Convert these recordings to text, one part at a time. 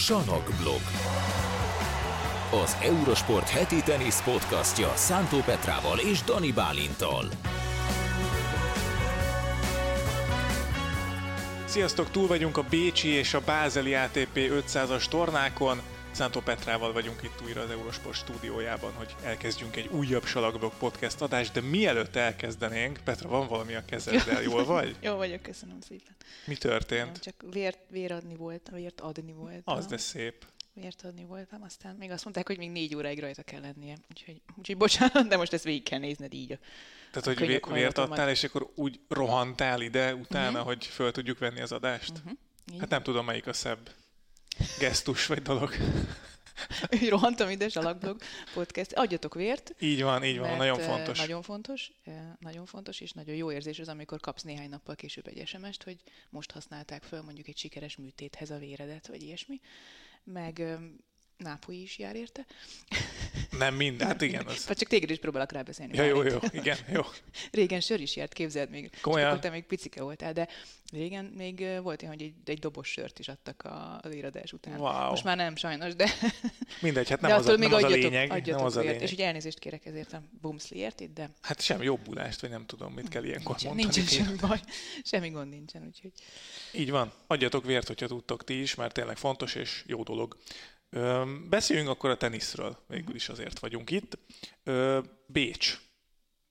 Sanokblog. Az Eurosport heti tenisz podcastja Szántó Petrával és Dani Bálintal. Sziasztok, túl vagyunk a Bécsi és a Bázeli ATP 500-as tornákon. Szántó Petrával vagyunk itt újra az Eurosport stúdiójában, hogy elkezdjünk egy újabb Salakblog podcast adást, de mielőtt elkezdenénk, Petra, van valami a kezeddel, jól vagy? Jó vagyok, köszönöm szépen. Mi történt? Csak vért, véradni voltam, vért adni voltam. Az de szép. Vért adni voltam, aztán még azt mondták, hogy még négy óráig rajta kell lennie. Úgyhogy, úgyhogy bocsánat, de most ezt végig kell nézned így. Tehát, hogy vé- vért adtál, és akkor úgy rohantál ide utána, uh-huh. hogy föl tudjuk venni az adást? Uh-huh. Hát nem tudom, melyik a szebb gesztus vagy dolog. Úgy rohantam ide, Zsalakblog podcast. Adjatok vért. Így van, így van, nagyon fontos. Nagyon fontos, nagyon fontos, és nagyon jó érzés az, amikor kapsz néhány nappal később egy SMS-t, hogy most használták föl mondjuk egy sikeres műtéthez a véredet, vagy ilyesmi. Meg Nápoly is jár érte. Nem minden, hát igen. Az... Vagy csak téged is próbálok rábeszélni. Ja, jó, jó, igen, jó. régen sör is járt, képzeld még. Komolyan? Csak te még picike voltál, de régen még volt olyan, hogy egy, egy dobos sört is adtak az éradás után. Wow. Most már nem, sajnos, de... Mindegy, hát nem, az, a, nem az a lényeg. Adjatok nem az a lényeg. És ugye elnézést kérek ezért a bumszliért itt, de... Hát sem jobbulást, vagy nem tudom, mit kell ilyenkor nincsen, mondani. Nincsen semmi baj, semmi gond nincsen, úgyhogy... Így van. Adjatok vért, hogyha tudtok ti is, mert tényleg fontos és jó dolog. Beszéljünk akkor a teniszről, végül is azért vagyunk itt. Bécs.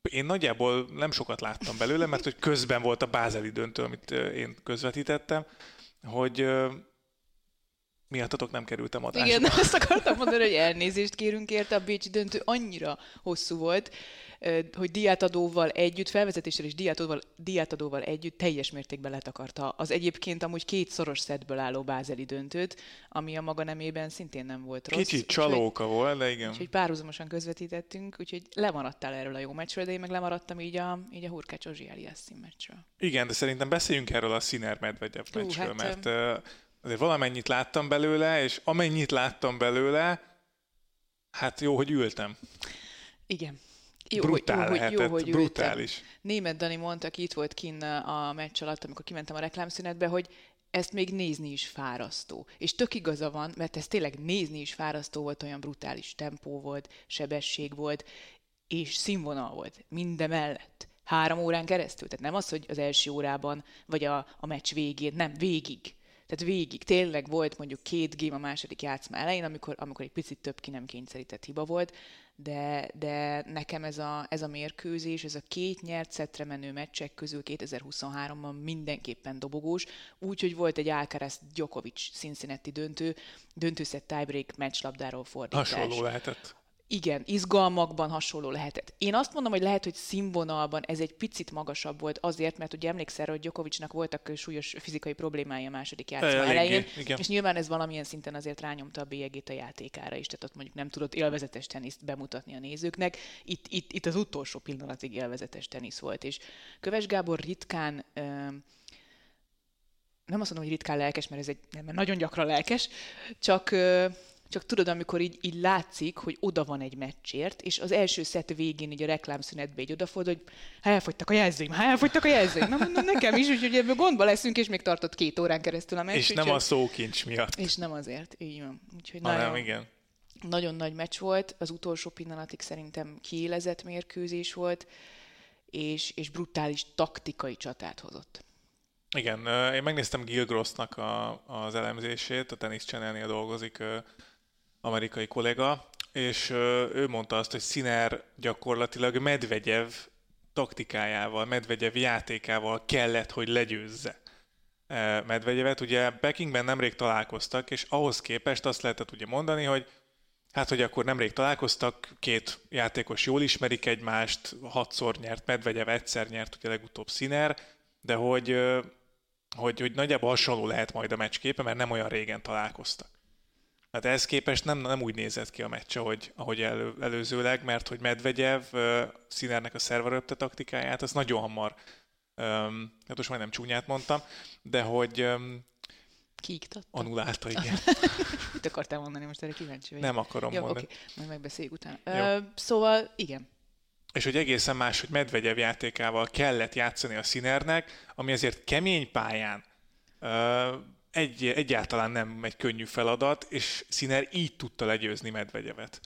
Én nagyjából nem sokat láttam belőle, mert hogy közben volt a bázeli döntő, amit én közvetítettem, hogy miattatok nem kerültem adásba. Igen, azt akartam mondani, hogy elnézést kérünk érte, a Bécsi döntő annyira hosszú volt, hogy diátadóval együtt, felvezetéssel és diátadóval, diátadóval együtt teljes mértékben letakarta az egyébként amúgy két szoros szettből álló bázeli döntőt, ami a maga nemében szintén nem volt rossz. Kicsit csalóka úgy, volt, de igen. Úgyhogy párhuzamosan közvetítettünk, úgyhogy lemaradtál erről a jó meccsről, de én meg lemaradtam így a, így a Hurkács Ozsiáliás meccsről. Igen, de szerintem beszéljünk erről a Sziner Medvegyev meccsről, hát, mert azért valamennyit láttam belőle, és amennyit láttam belőle, hát jó, hogy ültem. Igen. Jó, Brutál jó, lehetett, jó, hogy brutális. Ültem. Német Dani mondta, aki itt volt kinn a meccs alatt, amikor kimentem a reklámszünetbe, hogy ezt még nézni is fárasztó. És tök igaza van, mert ez tényleg nézni is fárasztó volt, olyan brutális tempó volt, sebesség volt, és színvonal volt mindemellett. Három órán keresztül. Tehát nem az, hogy az első órában, vagy a, a meccs végén, nem, végig. Tehát végig tényleg volt mondjuk két game a második játszma elején, amikor, amikor egy picit több ki nem kényszerített hiba volt, de, de nekem ez a, ez a mérkőzés, ez a két nyert szettre menő meccsek közül 2023-ban mindenképpen dobogós, úgyhogy volt egy Alcaraz Djokovic Cincinnati döntő, döntőszett tiebreak meccslabdáról fordítás. Hasonló lehetett igen, izgalmakban hasonló lehetett. Én azt mondom, hogy lehet, hogy színvonalban ez egy picit magasabb volt azért, mert ugye emlékszel, hogy Djokovicnak voltak súlyos fizikai problémái a második játszma elején, igen. és nyilván ez valamilyen szinten azért rányomta a bélyegét a játékára is, tehát ott mondjuk nem tudott élvezetes teniszt bemutatni a nézőknek. Itt, itt, itt az utolsó pillanatig élvezetes tenisz volt, és Köves Gábor ritkán nem azt mondom, hogy ritkán lelkes, mert ez egy nem, mert nagyon gyakran lelkes, csak csak tudod, amikor így, így látszik, hogy oda van egy meccsért, és az első szett végén így a reklámszünetbe így odafordul, hogy ha elfogytak a jelzőim, ha elfogytak a jelzőim. Na mondom, nekem is, úgyhogy ebből gondba leszünk, és még tartott két órán keresztül a meccs. És nem a szókincs miatt. És nem azért, így van. Úgyhogy ha nagyon, igen. Nagyon nagy meccs volt, az utolsó pillanatig szerintem kiélezett mérkőzés volt, és, és brutális taktikai csatát hozott. Igen, én megnéztem Gil Grossnak a, az elemzését, a Tennis channel dolgozik amerikai kollega, és ő mondta azt, hogy Sziner gyakorlatilag Medvegyev taktikájával, Medvegyev játékával kellett, hogy legyőzze Medvegyevet. Ugye Pekingben nemrég találkoztak, és ahhoz képest azt lehetett ugye mondani, hogy hát, hogy akkor nemrég találkoztak, két játékos jól ismerik egymást, hatszor nyert Medvegyev, egyszer nyert ugye legutóbb Sziner, de hogy, hogy, hogy nagyjából hasonló lehet majd a meccsképe, mert nem olyan régen találkoztak. Hát ehhez képest nem, nem úgy nézett ki a meccs, ahogy, ahogy elő, előzőleg, mert hogy Medvegyev uh, Színernek a szerveröpte taktikáját, az nagyon hamar, um, hát most majdnem csúnyát mondtam, de hogy um, Kiiktatta? Anulálta, igen. Mit akartál mondani, most erre kíváncsi vagy? Nem akarom Jó, mondani. Okay. Majd megbeszéljük utána. Jó. Uh, szóval, igen. És hogy egészen más, hogy Medvegyev játékával kellett játszani a Színernek, ami azért kemény pályán uh, egy, egyáltalán nem egy könnyű feladat, és Sziner így tudta legyőzni Medvegyevet.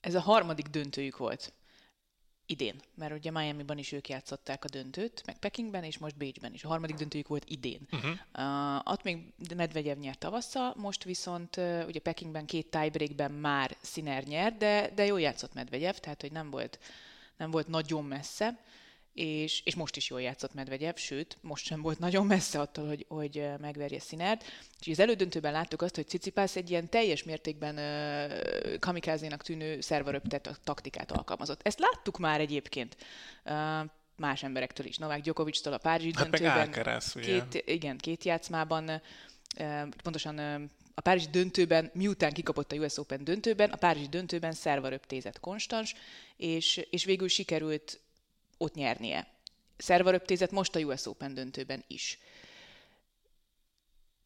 Ez a harmadik döntőjük volt idén, mert ugye Miami-ban is ők játszották a döntőt, meg Pekingben, és most Bécsben is. A harmadik döntőjük volt idén. Uh-huh. Uh, ott még Medvegyev nyert tavasszal, most viszont uh, ugye Pekingben két tiebreakben már Sziner nyert, de, de jól játszott Medvegyev, tehát hogy nem volt, nem volt nagyon messze és, és most is jól játszott Medvegyev, sőt, most sem volt nagyon messze attól, hogy, hogy megverje Színert. És az elődöntőben láttuk azt, hogy Cicipász egy ilyen teljes mértékben uh, kamikázénak tűnő szervaröptet taktikát alkalmazott. Ezt láttuk már egyébként. Uh, más emberektől is. Novák Gyokovics-tól a Párizsi hát döntőben. Alcaraz, két, igen, két játszmában, pontosan a Párizsi döntőben, miután kikapott a US Open döntőben, a Párizsi döntőben szervaröptézett konstans, és, és végül sikerült ott nyernie. Szervaröptézet most a US Open döntőben is.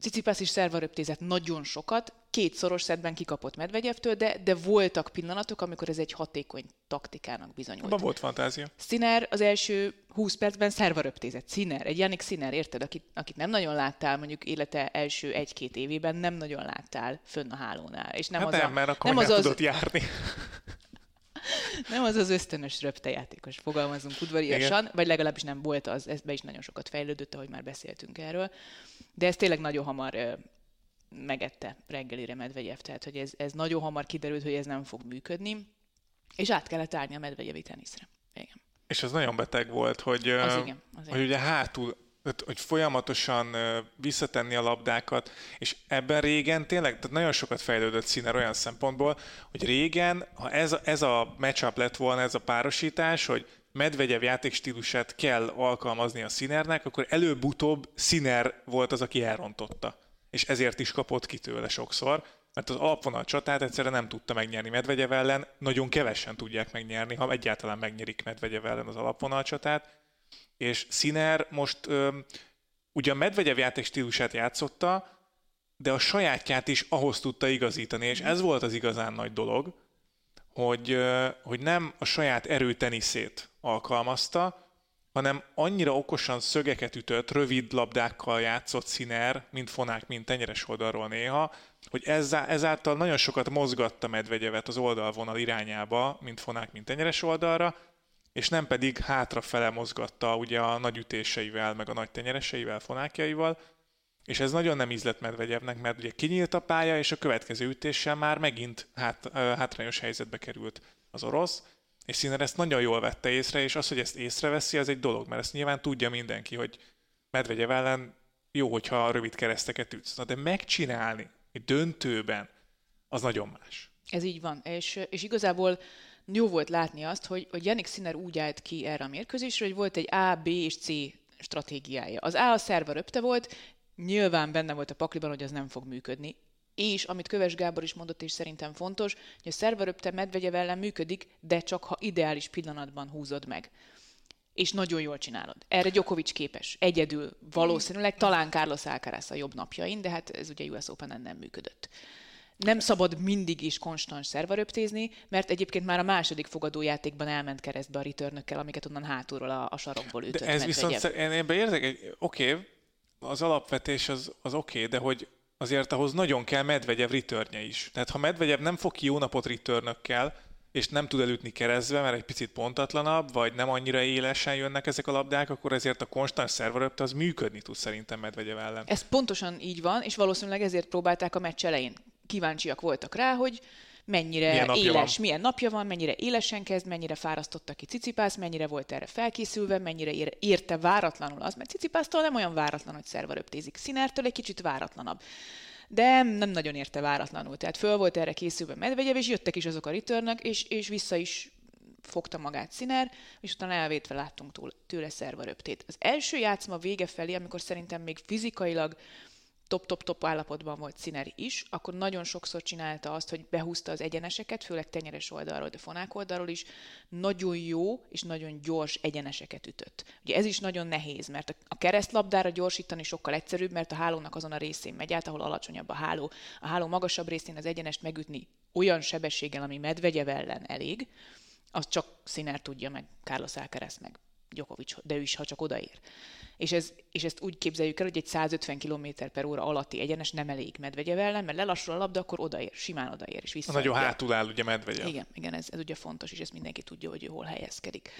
Cicipas is szervaröptézett nagyon sokat, két szoros szedben kikapott Medvegyevtől, de, de voltak pillanatok, amikor ez egy hatékony taktikának bizonyult. Abban volt fantázia. Sziner az első 20 percben szervaröptézett. Sziner, egy Janik Sziner, érted, akit, akit nem nagyon láttál mondjuk élete első egy-két évében, nem nagyon láttál fönn a hálónál. És nem hát az nem, a, mert akkor nem, az nem tudott járni. Nem az az ösztönös röptejátékos, fogalmazunk udvariasan, Igen. vagy legalábbis nem volt az, ez be is nagyon sokat fejlődött, ahogy már beszéltünk erről. De ez tényleg nagyon hamar ö, megette reggelire Medvegyev, tehát hogy ez, ez nagyon hamar kiderült, hogy ez nem fog működni, és át kellett állni a Medvegyevi teniszre. Igen. És ez nagyon beteg volt, hogy, az igen, az hogy igen. ugye hátul hogy folyamatosan visszatenni a labdákat, és ebben régen tényleg tehát nagyon sokat fejlődött színer olyan szempontból, hogy régen, ha ez a, ez a matchup lett volna, ez a párosítás, hogy Medvegyev játékstílusát kell alkalmazni a színernek, akkor előbb-utóbb színer volt az, aki elrontotta. És ezért is kapott ki tőle sokszor, mert az alapvonal csatát egyszerűen nem tudta megnyerni Medvegyev ellen, nagyon kevesen tudják megnyerni, ha egyáltalán megnyerik Medvegyev ellen az alapvonal csatát, és Sziner most ugye a Medvegyev játék stílusát játszotta, de a sajátját is ahhoz tudta igazítani, és ez volt az igazán nagy dolog, hogy, hogy nem a saját erőteniszét alkalmazta, hanem annyira okosan szögeket ütött, rövid labdákkal játszott Sziner, mint fonák, mint tenyeres oldalról néha, hogy ezáltal nagyon sokat mozgatta Medvegyevet az oldalvonal irányába, mint fonák, mint tenyeres oldalra, és nem pedig hátrafele mozgatta ugye a nagy ütéseivel, meg a nagy tenyereseivel, fonákjaival, és ez nagyon nem ízlett Medvegyevnek, mert ugye kinyílt a pálya, és a következő ütéssel már megint hát, hátrányos helyzetbe került az orosz, és Színer ezt nagyon jól vette észre, és az, hogy ezt észreveszi, az egy dolog, mert ezt nyilván tudja mindenki, hogy Medvegyev ellen jó, hogyha rövid kereszteket ütsz. Na de megcsinálni egy döntőben, az nagyon más. Ez így van, és, és igazából jó volt látni azt, hogy, hogy Janik Sinner úgy állt ki erre a mérkőzésre, hogy volt egy A, B és C stratégiája. Az A a szerva röpte volt, nyilván benne volt a pakliban, hogy az nem fog működni. És, amit Köves Gábor is mondott, és szerintem fontos, hogy a szerva röpte Medvegyev ellen működik, de csak ha ideális pillanatban húzod meg és nagyon jól csinálod. Erre Djokovic képes. Egyedül, valószínűleg, talán Carlos Alcaraz a jobb napjain, de hát ez ugye US Open-en nem működött nem szabad mindig is konstans szervaröptézni, mert egyébként már a második fogadójátékban elment keresztbe a returnökkel, amiket onnan hátulról a, a sarokból ütött. De ez viszont szer- én ebben érzek, egy, oké, okay, az alapvetés az, az oké, okay, de hogy azért ahhoz nagyon kell Medvegyev returnje is. Tehát ha Medvegyev nem fog ki jó napot returnökkel, és nem tud elütni keresztbe, mert egy picit pontatlanabb, vagy nem annyira élesen jönnek ezek a labdák, akkor ezért a konstans szervaröpte az működni tud szerintem Medvegyev ellen. Ez pontosan így van, és valószínűleg ezért próbálták a meccs elején kíváncsiak voltak rá, hogy mennyire milyen éles, van. milyen napja van, mennyire élesen kezd, mennyire fárasztotta ki Cicipász, mennyire volt erre felkészülve, mennyire ér, érte váratlanul az, mert Cicipásztól nem olyan váratlan, hogy szerva röptézik. Színártól egy kicsit váratlanabb. De nem nagyon érte váratlanul. Tehát föl volt erre készülve Medvegyev, és jöttek is azok a returnök, és, és vissza is fogta magát Sziner, és utána elvétve láttunk túl, tőle szerva röptét. Az első játszma vége felé, amikor szerintem még fizikailag top-top-top állapotban volt Sziner is, akkor nagyon sokszor csinálta azt, hogy behúzta az egyeneseket, főleg tenyeres oldalról, de fonák oldalról is, nagyon jó és nagyon gyors egyeneseket ütött. Ugye ez is nagyon nehéz, mert a keresztlabdára gyorsítani sokkal egyszerűbb, mert a hálónak azon a részén megy át, ahol alacsonyabb a háló. A háló magasabb részén az egyenest megütni olyan sebességgel, ami Medvegyev ellen elég, az csak Sziner tudja meg, Carlos Alcaraz meg Djokovic, de ő is, ha csak odaér. És, ez, és ezt úgy képzeljük el, hogy egy 150 km per óra alatti egyenes nem elég Medvegyev ellen, mert lelassul a labda, akkor odaér, simán odaér, és vissza. Nagyon hátul áll ugye Medvegyev. Igen, igen ez, ez ugye fontos, és ezt mindenki tudja, hogy ő hol helyezkedik.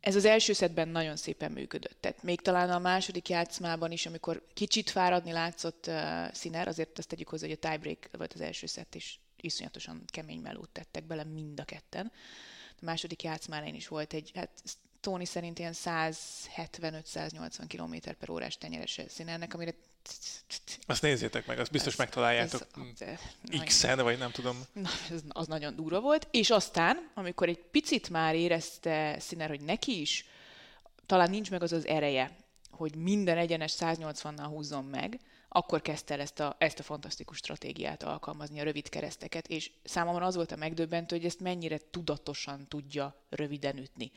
Ez az első szedben nagyon szépen működött. Tehát még talán a második játszmában is, amikor kicsit fáradni látszott uh, Sziner, azért azt tegyük hozzá, hogy a tiebreak volt az első szett, és iszonyatosan kemény melót tettek bele mind a ketten. A második játszmán is volt egy, hát Tony szerint ilyen 175-180 km per órás tenyeres színernek, amire azt nézzétek meg, azt biztos ez, megtaláljátok X-en, vagy nem tudom. Na, ez, az nagyon durva volt. És aztán, amikor egy picit már érezte Sziner, hogy neki is talán nincs meg az az ereje, hogy minden egyenes 180-nal húzzon meg, akkor kezdte el ezt a, ezt a fantasztikus stratégiát alkalmazni, a rövid kereszteket, és számomra az volt a megdöbbentő, hogy ezt mennyire tudatosan tudja röviden ütni.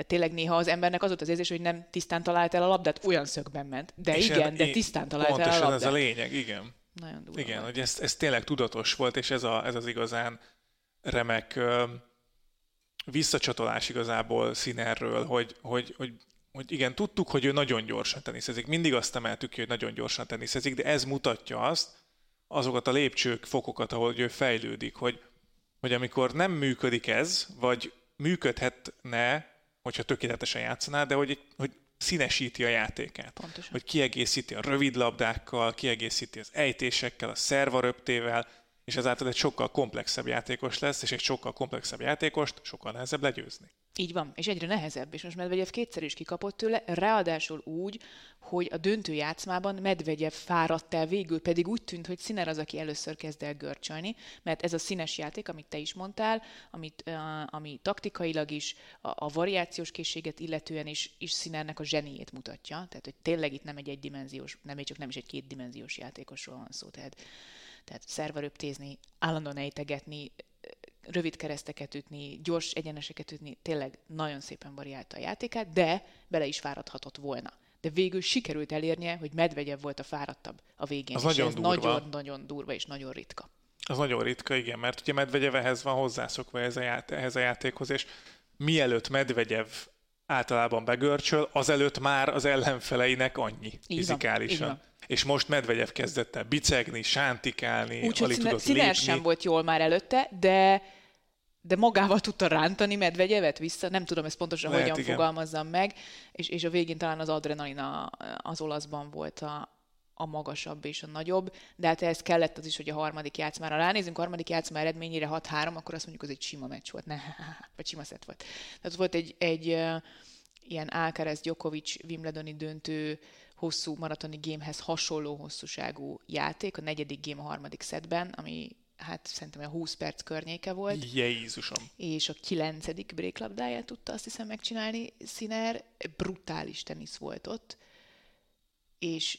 Tehát tényleg néha az embernek az volt az érzés, hogy nem tisztán talált el a labdát, olyan szögben ment. De és igen, de tisztán talált el a labdát. ez a lényeg, igen. Nagyon durva Igen, volt. hogy ez, ez tényleg tudatos volt, és ez, a, ez az igazán remek uh, visszacsatolás igazából színerről, hogy, hogy, hogy, hogy igen, tudtuk, hogy ő nagyon gyorsan teniszezik. Mindig azt emeltük ki, hogy nagyon gyorsan teniszezik, de ez mutatja azt, azokat a lépcsők, fokokat, ahol ő fejlődik, hogy, hogy amikor nem működik ez, vagy működhetne hogyha tökéletesen játszaná, de hogy, hogy színesíti a játékát. Pontosan. Hogy kiegészíti a rövid labdákkal, kiegészíti az ejtésekkel, a szervaröptével, és ezáltal egy sokkal komplexebb játékos lesz, és egy sokkal komplexebb játékost sokkal nehezebb legyőzni. Így van, és egyre nehezebb, és most Medvegyev kétszer is kikapott tőle, ráadásul úgy, hogy a döntő játszmában Medvegyev fáradt el végül, pedig úgy tűnt, hogy Sziner az, aki először kezd el görcsölni, mert ez a színes játék, amit te is mondtál, amit, uh, ami taktikailag is, a, a variációs készséget illetően is, is Színernek a zseniét mutatja, tehát hogy tényleg itt nem egy egydimenziós, nem csak nem is egy kétdimenziós játékosról van szó, tehát tehát szervaröptézni, állandóan ejtegetni, rövid kereszteket ütni, gyors egyeneseket ütni, tényleg nagyon szépen variálta a játékát, de bele is fáradhatott volna. De végül sikerült elérnie, hogy Medvegyev volt a fáradtabb a végén. Az és nagyon ez durva. nagyon-nagyon durva és nagyon ritka. Az nagyon ritka, igen, mert ugye Medvegyev ehhez van hozzászokva ehhez a, ját- ehhez a játékhoz, és mielőtt Medvegyev általában begörcsöl, azelőtt már az ellenfeleinek annyi így fizikálisan. Van, és most Medvegyev kezdett el bicegni, sántikálni, Úgy, alig tudott lépni. sem volt jól már előtte, de de magával tudta rántani Medvegyevet vissza, nem tudom ezt pontosan Lehet, hogyan igen. fogalmazzam meg, és, és a végén talán az adrenalina az olaszban volt a, a magasabb és a nagyobb, de hát ez kellett az is, hogy a harmadik játszmára ránézünk, a harmadik játszma eredményére 6-3, akkor azt mondjuk, az egy sima meccs volt, ne, vagy sima szett volt. Tehát volt egy, egy ilyen Alcaraz Djokovic Wimbledoni döntő hosszú maratoni gémhez hasonló hosszúságú játék, a negyedik gém a harmadik szedben, ami hát szerintem a 20 perc környéke volt. Jézusom! És a kilencedik bréklabdáját tudta azt hiszem megcsinálni Sziner. Brutális tenisz volt ott, és,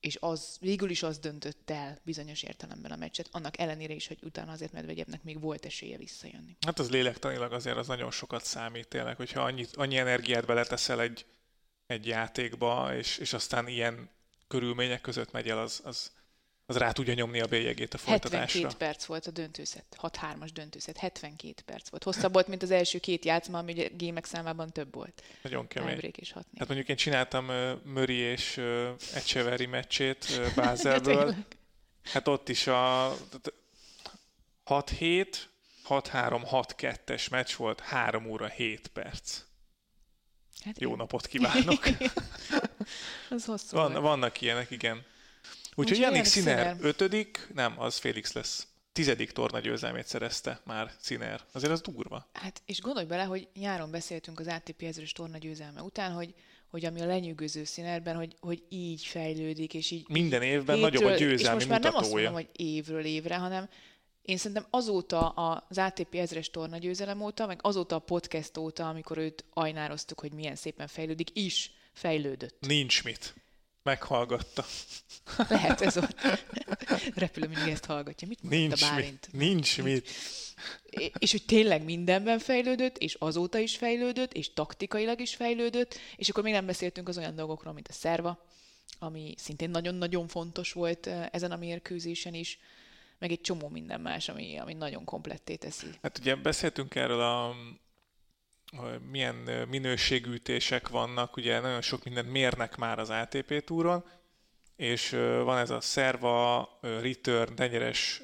és az, végül is az döntött el bizonyos értelemben a meccset, annak ellenére is, hogy utána azért Medvegyevnek még volt esélye visszajönni. Hát az lélektanilag azért az nagyon sokat számít tényleg, hogyha annyi, annyi energiát beleteszel egy, egy játékba, és, és aztán ilyen körülmények között megy el, az, az, az rá tudja nyomni a bélyegét a folytatásra. 72 perc volt a döntőszet, 6-3-as döntőszet, 72 perc volt. Hosszabb volt, mint az első két játszma, ami ugye gémek számában több volt. Nagyon kemény. és hat hát mondjuk én csináltam uh, Möri és uh, Echeverry meccsét uh, Bázelből. hát ott is a 6-7, 6-3, 6-2-es meccs volt, 3 óra 7 perc. Hát Jó én... napot kívánok! az hosszú Van, vannak ilyenek, igen. Úgyhogy Úgy Janik Sziner ötödik, nem, az Félix lesz. Tizedik torna győzelmét szerezte már Sziner. Azért az durva. Hát, és gondolj bele, hogy nyáron beszéltünk az ATP ezres torna győzelme után, hogy hogy ami a lenyűgöző színerben, hogy, hogy így fejlődik, és így... Minden évben hétről, nagyobb a győzelmi És most már nem azt mondom, hogy évről évre, hanem én szerintem azóta az ATP ezres torna győzelem óta, meg azóta a podcast óta, amikor őt ajnároztuk, hogy milyen szépen fejlődik, is fejlődött. Nincs mit. Meghallgatta. Lehet ez ott. Repülő mindig ezt hallgatja. Mit nincs a Bálint? Mit. Nincs, nincs mit. És hogy tényleg mindenben fejlődött, és azóta is fejlődött, és taktikailag is fejlődött, és akkor még nem beszéltünk az olyan dolgokról, mint a szerva, ami szintén nagyon-nagyon fontos volt eh, ezen a mérkőzésen is, meg egy csomó minden más, ami, ami nagyon kompletté teszi. Hát ugye beszéltünk erről a hogy milyen minőségű ütések vannak, ugye nagyon sok mindent mérnek már az ATP túron, és van ez a szerva, return, tenyeres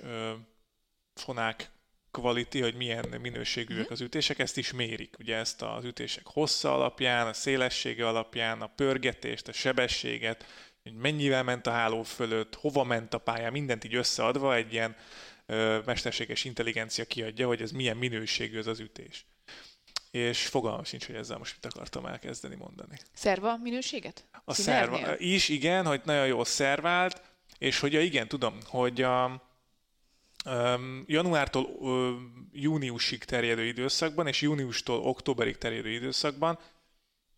fonák quality, hogy milyen minőségűek mhm. az ütések, ezt is mérik. Ugye ezt az ütések hossza alapján, a szélessége alapján, a pörgetést, a sebességet, hogy mennyivel ment a háló fölött, hova ment a pálya, mindent így összeadva egy ilyen ö, mesterséges intelligencia kiadja, hogy ez milyen minőségű az az ütés. És fogalmam sincs, hogy ezzel most mit akartam elkezdeni mondani. Szerva minőséget? A szerva is, igen, hogy nagyon jól szervált, és hogy ja, igen, tudom, hogy a, um, januártól um, júniusig terjedő időszakban, és júniustól októberig terjedő időszakban,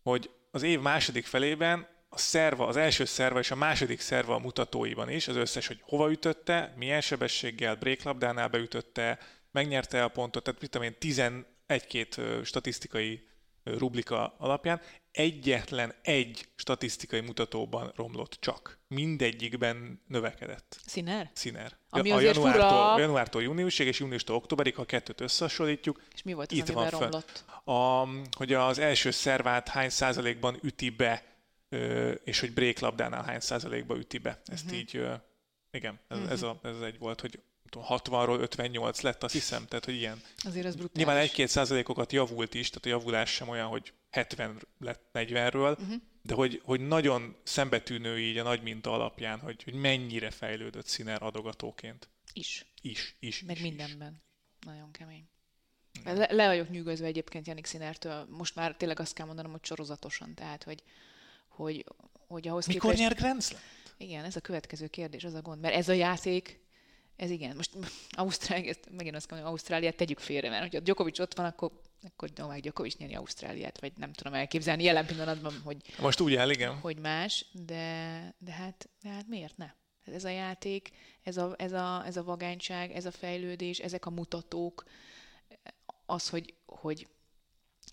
hogy az év második felében a szerva, az első szerva és a második szerva a mutatóiban is, az összes, hogy hova ütötte, milyen sebességgel, bréklabdánál beütötte, megnyerte a pontot, tehát mit tudom én, 11-két statisztikai rublika alapján egyetlen egy statisztikai mutatóban romlott csak. Mindegyikben növekedett. Színer? Színer. Ami a januártól, fura... januártól júniusig és júniustól októberig, ha kettőt összehasonlítjuk. És mi volt az, itt van romlott? A, hogy az első szervát hány százalékban üti be, és hogy bréklabdánál hány százalékban üti be. Ezt uh-huh. így, igen, ez, uh-huh. ez, a, ez egy volt, hogy 60-ról 58 lett, azt hiszem, tehát hogy ilyen. Azért az brutális. Nyilván egy-két százalékokat javult is, tehát a javulás sem olyan, hogy 70 lett 40-ről, uh-huh. de hogy, hogy nagyon szembetűnő így a nagy minta alapján, hogy, hogy mennyire fejlődött színer adogatóként. Is. Is, is. Meg is, mindenben. Is. Nagyon kemény. Le, le vagyok nyűgözve egyébként Janik Szinertől. Most már tényleg azt kell mondanom, hogy sorozatosan. Tehát, hogy, hogy, hogy ahhoz Mikor képest... nyer Grand Slam? Igen, ez a következő kérdés, az a gond. Mert ez a játék, ez igen, most Ausztrália, megint azt mondom, Ausztráliát tegyük félre, mert hogyha Djokovic ott van, akkor akkor Novák Djokovic nyeri Ausztráliát, vagy nem tudom elképzelni jelen pillanatban, hogy... Most úgy áll, igen. Hogy más, de, de, hát, de hát miért ne? Hát ez a játék, ez a, ez, a, ez a vagányság, ez a fejlődés, ezek a mutatók, az, hogy, hogy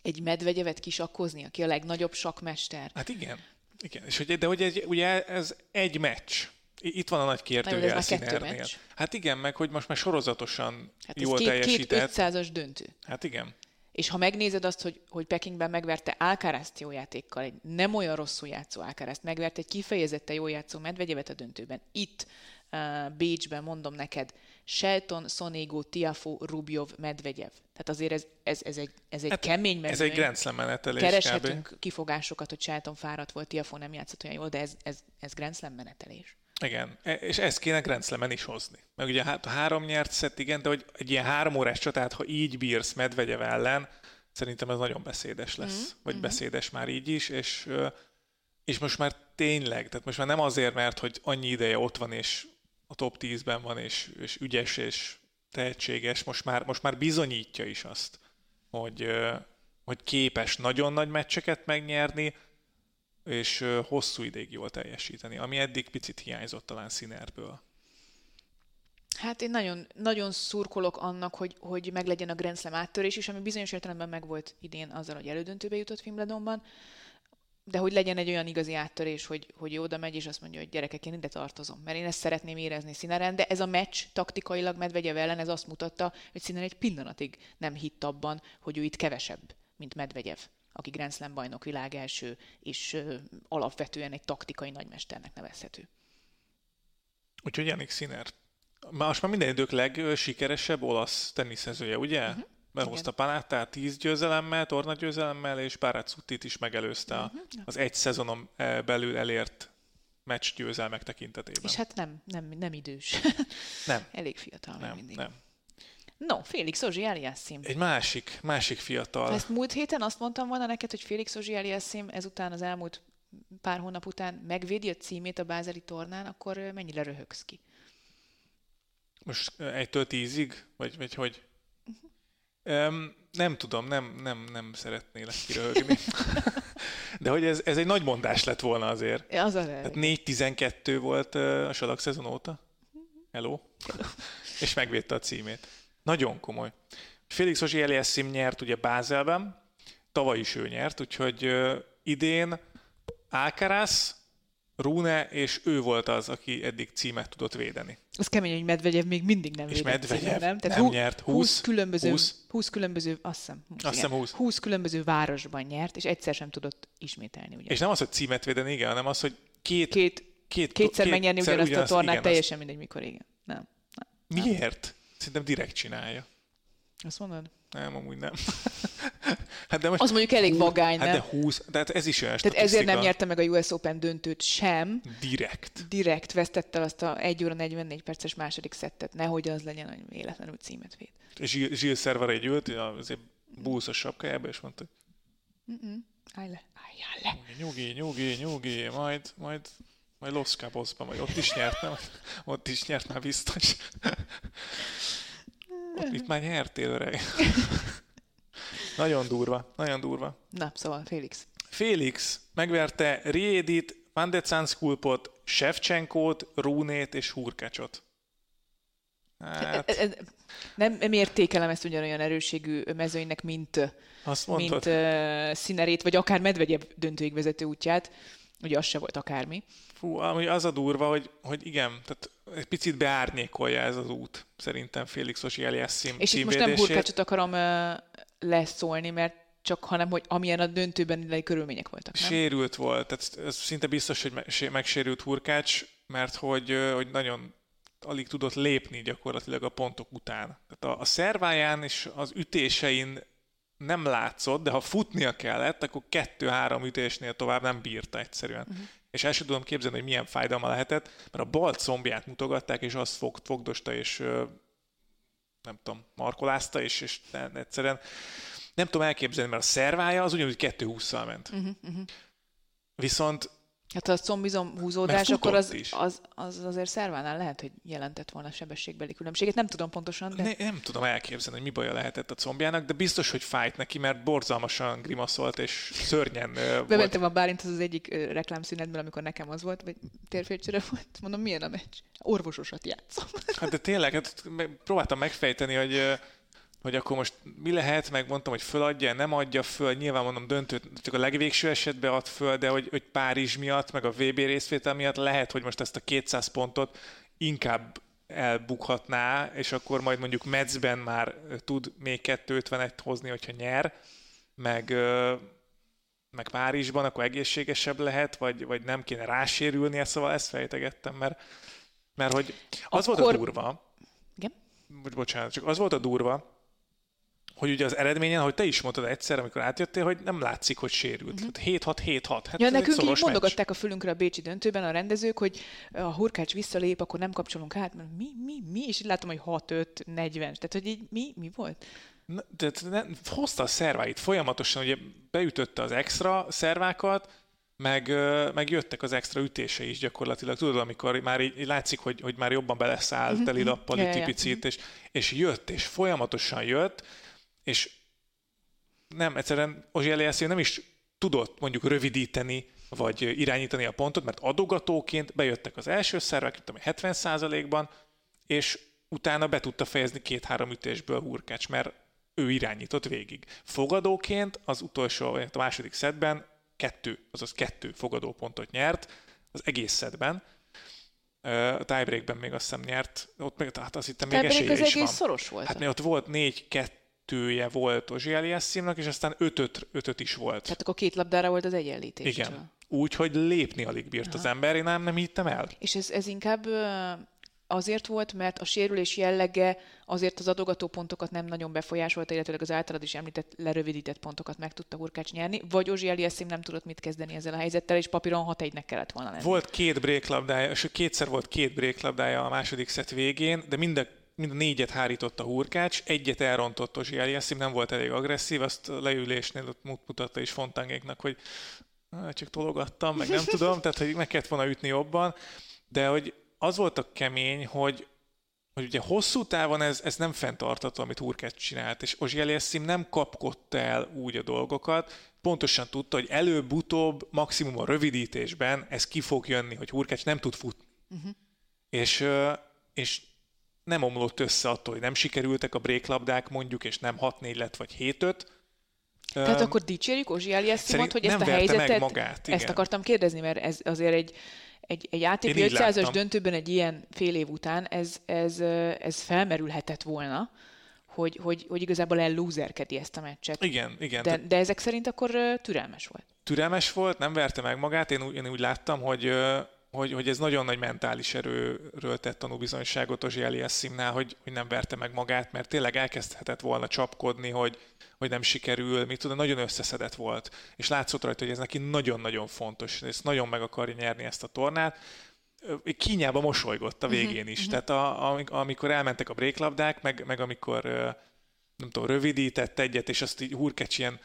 egy medvegyevet kisakkozni, aki a legnagyobb sakmester. Hát igen. Igen. És hogy, de hogy ez, ugye ez egy meccs. Itt van a nagy kérdőjel Színernél. Hát igen, meg hogy most már sorozatosan hát jól két, teljesített. Két 500-as döntő. Hát igen. És ha megnézed azt, hogy, hogy Pekingben megverte Alcarazt jó játékkal, egy nem olyan rosszul játszó Alcarazt, megverte egy kifejezetten jó játszó Medvegyevet a döntőben. Itt uh, Bécsben mondom neked, Shelton, Sonego, Tiafo, Rubjov, Medvegyev. Tehát azért ez, ez, ez egy, ez egy hát kemény mezőny. Ez egy Grand menetelés Kereshetünk kb. kifogásokat, hogy Shelton fáradt volt, Tiafo nem játszott olyan jól, de ez, ez, ez Grand Slam menetelés. Igen, e, és ezt kéne Grand Slam-en is hozni. Meg ugye hát a három nyert szett, igen, de hogy egy ilyen három órás csatát, ha így bírsz Medvegyev ellen, szerintem ez nagyon beszédes lesz. Mm-hmm. Vagy mm-hmm. beszédes már így is, és, és most már tényleg, tehát most már nem azért, mert hogy annyi ideje ott van, és a top 10-ben van, és, és ügyes, és tehetséges, most már, most már bizonyítja is azt, hogy, hogy képes nagyon nagy meccseket megnyerni, és hosszú ideig jól teljesíteni, ami eddig picit hiányzott talán Színerből. Hát én nagyon, nagyon szurkolok annak, hogy, hogy meglegyen a Grand Slam áttörés is, ami bizonyos értelemben megvolt idén azzal, hogy elődöntőbe jutott Wimbledonban, de hogy legyen egy olyan igazi áttörés, hogy, hogy oda megy, és azt mondja, hogy gyerekek, én ide tartozom. Mert én ezt szeretném érezni Színeren, de ez a meccs taktikailag Medvegyev ellen, ez azt mutatta, hogy Színer egy pillanatig nem hitt abban, hogy ő itt kevesebb, mint Medvegyev aki Grand Slam bajnok világ első, és ö, alapvetően egy taktikai nagymesternek nevezhető. Úgyhogy Janik Sziner. Most már minden idők legsikeresebb olasz teniszezője, ugye? Uh-huh. Behozta Panáttát tíz győzelemmel, tornagyőzelemmel, és Bárácuttit is megelőzte uh-huh. az egy szezonon e, belül elért meccs győzelmek tekintetében. És hát nem, nem, nem idős. Nem. Elég fiatal nem, mindig. Nem. No, Félix Ozsi Eliassim. Egy másik, másik fiatal. Ezt múlt héten azt mondtam volna neked, hogy Félix Ozsi Eliassim ezután az elmúlt pár hónap után megvédi a címét a bázeli tornán, akkor mennyire röhögsz ki? Most egytől tízig? Vagy, vagy hogy? Uh-huh. Um, nem tudom, nem, nem, nem szeretnélek kiröhögni. De hogy ez, ez egy nagy mondás lett volna azért. Ja, az a Tehát 4-12 volt a salag szezon óta. Hello. És megvédte a címét. Nagyon komoly. Félix Ozsi Eliassim nyert ugye Bázelben, tavaly is ő nyert, úgyhogy uh, idén Alcaraz Rune, és ő volt az, aki eddig címet tudott védeni. Az kemény, hogy Medvegyev még mindig nem És védett Medvegyev címet, nem? nem hú- nyert. 20, 20, különböző, 20. 20. különböző, azt hiszem, 20, Azt hiszem igen. 20. 20 különböző városban nyert, és egyszer sem tudott ismételni. Ugye? És nem az, hogy címet védeni, igen, hanem az, hogy két... Két, két kétszer megnyerni kétszer ugyanazt a ugyanazt- tornát, igen, teljesen mindegy, mikor, igen. Nem. azt- Miért? Szerintem direkt csinálja. Azt mondod? Nem, amúgy nem. hát de most... Az mondjuk elég vagány, Hát nem? de 20, tehát ez is olyan Tehát ezért nem nyerte meg a US Open döntőt sem, Direkt. direkt vesztette azt a 1 óra 44 perces második szettet, nehogy az legyen, hogy véletlenül címet véd. És Gilles Servara egy ült, azért búszos sapkájába, és mondta, Állj le, álljál le. nyugi, nyugi, nyugi, majd, majd, majd Los Cabosban, majd ott is nyert, nem? Ott is nyert már biztos. Ott itt már nyertél, öreg. nagyon durva, nagyon durva. Na, szóval Félix. Félix megverte Riedit, Van de Zanskulpot, Shevchenkót, Rúnét és Hurkacsot. Hát, E- e- Nem, nem értékelem ezt ugyanolyan erőségű mezőnynek, mint, azt mint uh, Szinerét, vagy akár Medvegyev döntőig vezető útját. Ugye az se volt akármi. Fú, ami az a durva, hogy, hogy igen, tehát egy picit beárnyékolja ez az út, szerintem Félix Osi Eliassim És itt most nem Hurkácsot akarom uh, leszólni, mert csak hanem, hogy amilyen a döntőben illai körülmények voltak, nem? Sérült volt, tehát ez szinte biztos, hogy me- sé- megsérült Hurkács, mert hogy, ö, hogy nagyon alig tudott lépni gyakorlatilag a pontok után. Tehát a, a szerváján és az ütésein nem látszott, de ha futnia kellett, akkor kettő-három ütésnél tovább nem bírta egyszerűen. Uh-huh. És el sem tudom képzelni, hogy milyen fájdalma lehetett, mert a bal combját mutogatták, és azt fog, fogdosta, és nem tudom, markolázta, és, és egyszerűen nem tudom elképzelni, mert a szervája az ugyanúgy 220-szal ment. Uh-huh, uh-huh. Viszont Hát ha a combizom húzódás, akkor az, is. az, az azért szervánál lehet, hogy jelentett volna sebességbeli különbséget. Nem tudom pontosan, de... ne, nem tudom elképzelni, hogy mi baja lehetett a combjának, de biztos, hogy fájt neki, mert borzalmasan grimaszolt, és szörnyen volt. Bementem a Bálinthoz az egyik ö, reklámszünetből, amikor nekem az volt, vagy térfélcsere volt. Mondom, milyen a meccs? Orvososat játszom. Hát de tényleg, hát próbáltam megfejteni, hogy hogy akkor most mi lehet, meg mondtam, hogy föladja, nem adja föl, nyilván mondom döntőt, csak a legvégső esetben ad föl, de hogy, hogy Párizs miatt, meg a VB részvétel miatt lehet, hogy most ezt a 200 pontot inkább elbukhatná, és akkor majd mondjuk Metzben már tud még 251 hozni, hogyha nyer, meg, meg Párizsban, akkor egészségesebb lehet, vagy, vagy nem kéne rásérülnie, szóval ezt fejtegettem, mert, mert hogy az volt a Akkor- durva, Igen? Bocs, bocsánat, csak az volt a durva, hogy ugye az eredményen, hogy te is mondtad egyszer, amikor átjöttél, hogy nem látszik, hogy sérült. Uh-huh. 7-6-7-6. Hát Mhm. Ja, egy nekünk így mondogatták a fülünkre a Bécsi döntőben a rendezők, hogy a hurkács visszalép, akkor nem kapcsolunk át. Mert Mi, mi, mi? És így látom, hogy 6-5, 40. Tehát, hogy így mi, mi volt? Na, de ne, hozta a szerváit folyamatosan, ugye beütötte az extra szervákat, meg, meg jöttek az extra ütése is gyakorlatilag. Tudod, amikor már így, így látszik, hogy, hogy már jobban beleszáll teli lappal, Ja, egy ja, ja. picit, és, és jött, és folyamatosan jött, és nem, egyszerűen Ozsi Eliassi nem is tudott mondjuk rövidíteni, vagy irányítani a pontot, mert adogatóként bejöttek az első szervek, tudom, én, 70%-ban, és utána be tudta fejezni két-három ütésből Hurkács, mert ő irányított végig. Fogadóként az utolsó, vagy a második szedben kettő, azaz kettő fogadópontot nyert az egész szedben. A tiebreakben még azt hiszem nyert, ott még, hát azt hittem még esélye az is van. egész szoros volt. Hát ott volt négy kettője volt Ozsi Eliasszimnak, és aztán ötöt, ötöt is volt. Tehát akkor két labdára volt az egyenlítés. Igen. Úgy, hogy lépni alig bírt az ember, én nem, nem hittem el. És ez, ez inkább azért volt, mert a sérülés jellege azért az adogató pontokat nem nagyon befolyásolta, illetőleg az általad is említett lerövidített pontokat meg tudta Hurkács nyerni, vagy Ozsi Eliasszim nem tudott mit kezdeni ezzel a helyzettel, és papíron 6-1-nek kellett volna lenni. Volt két breaklabdája, sőt kétszer volt két breaklabdája a második szett végén, de mind a, mind a négyet hárított a hurkács, egyet elrontott Ozsi Eliasszim, nem volt elég agresszív, azt leülésnél ott mut- mutatta is Fontangéknak, hogy "Ah, csak tologattam, meg nem tudom, tehát hogy meg kellett volna ütni jobban, de hogy az volt a kemény, hogy hogy ugye hosszú távon ez, ez nem fenntartható, amit Hurkács csinált, és Ozsi Eliasszim nem kapkodta el úgy a dolgokat, pontosan tudta, hogy előbb-utóbb, maximum a rövidítésben ez ki fog jönni, hogy Hurkács nem tud futni. Uh-huh. És, és nem omlott össze attól, hogy nem sikerültek a bréklabdák mondjuk, és nem 6-4 lett, vagy 7-5. Tehát Öm, akkor dicsérjük Ozsi Eliasszimot, szerint hogy ezt a helyzetet, magát, igen. ezt akartam kérdezni, mert ez azért egy, egy, egy ATP 500-as döntőben egy ilyen fél év után ez, ez, ez felmerülhetett volna, hogy, hogy, hogy igazából ellúzerkedi ezt a meccset. Igen, igen. De, de ezek szerint akkor türelmes volt. Türelmes volt, nem verte meg magát. Én úgy, én úgy láttam, hogy, hogy, hogy ez nagyon nagy mentális erőről tett tanúbizonyságot Ozsi Eliasszimnál, hogy, hogy nem verte meg magát, mert tényleg elkezdhetett volna csapkodni, hogy, hogy nem sikerül, mit tudom, nagyon összeszedett volt. És látszott rajta, hogy ez neki nagyon-nagyon fontos, és nagyon meg akarja nyerni ezt a tornát. Kínjába mosolygott a mhm, végén is. Uh-huh. Tehát a, amikor elmentek a bréklabdák, meg, meg amikor nem tudom, rövidített egyet, és azt így hurkecs ilyen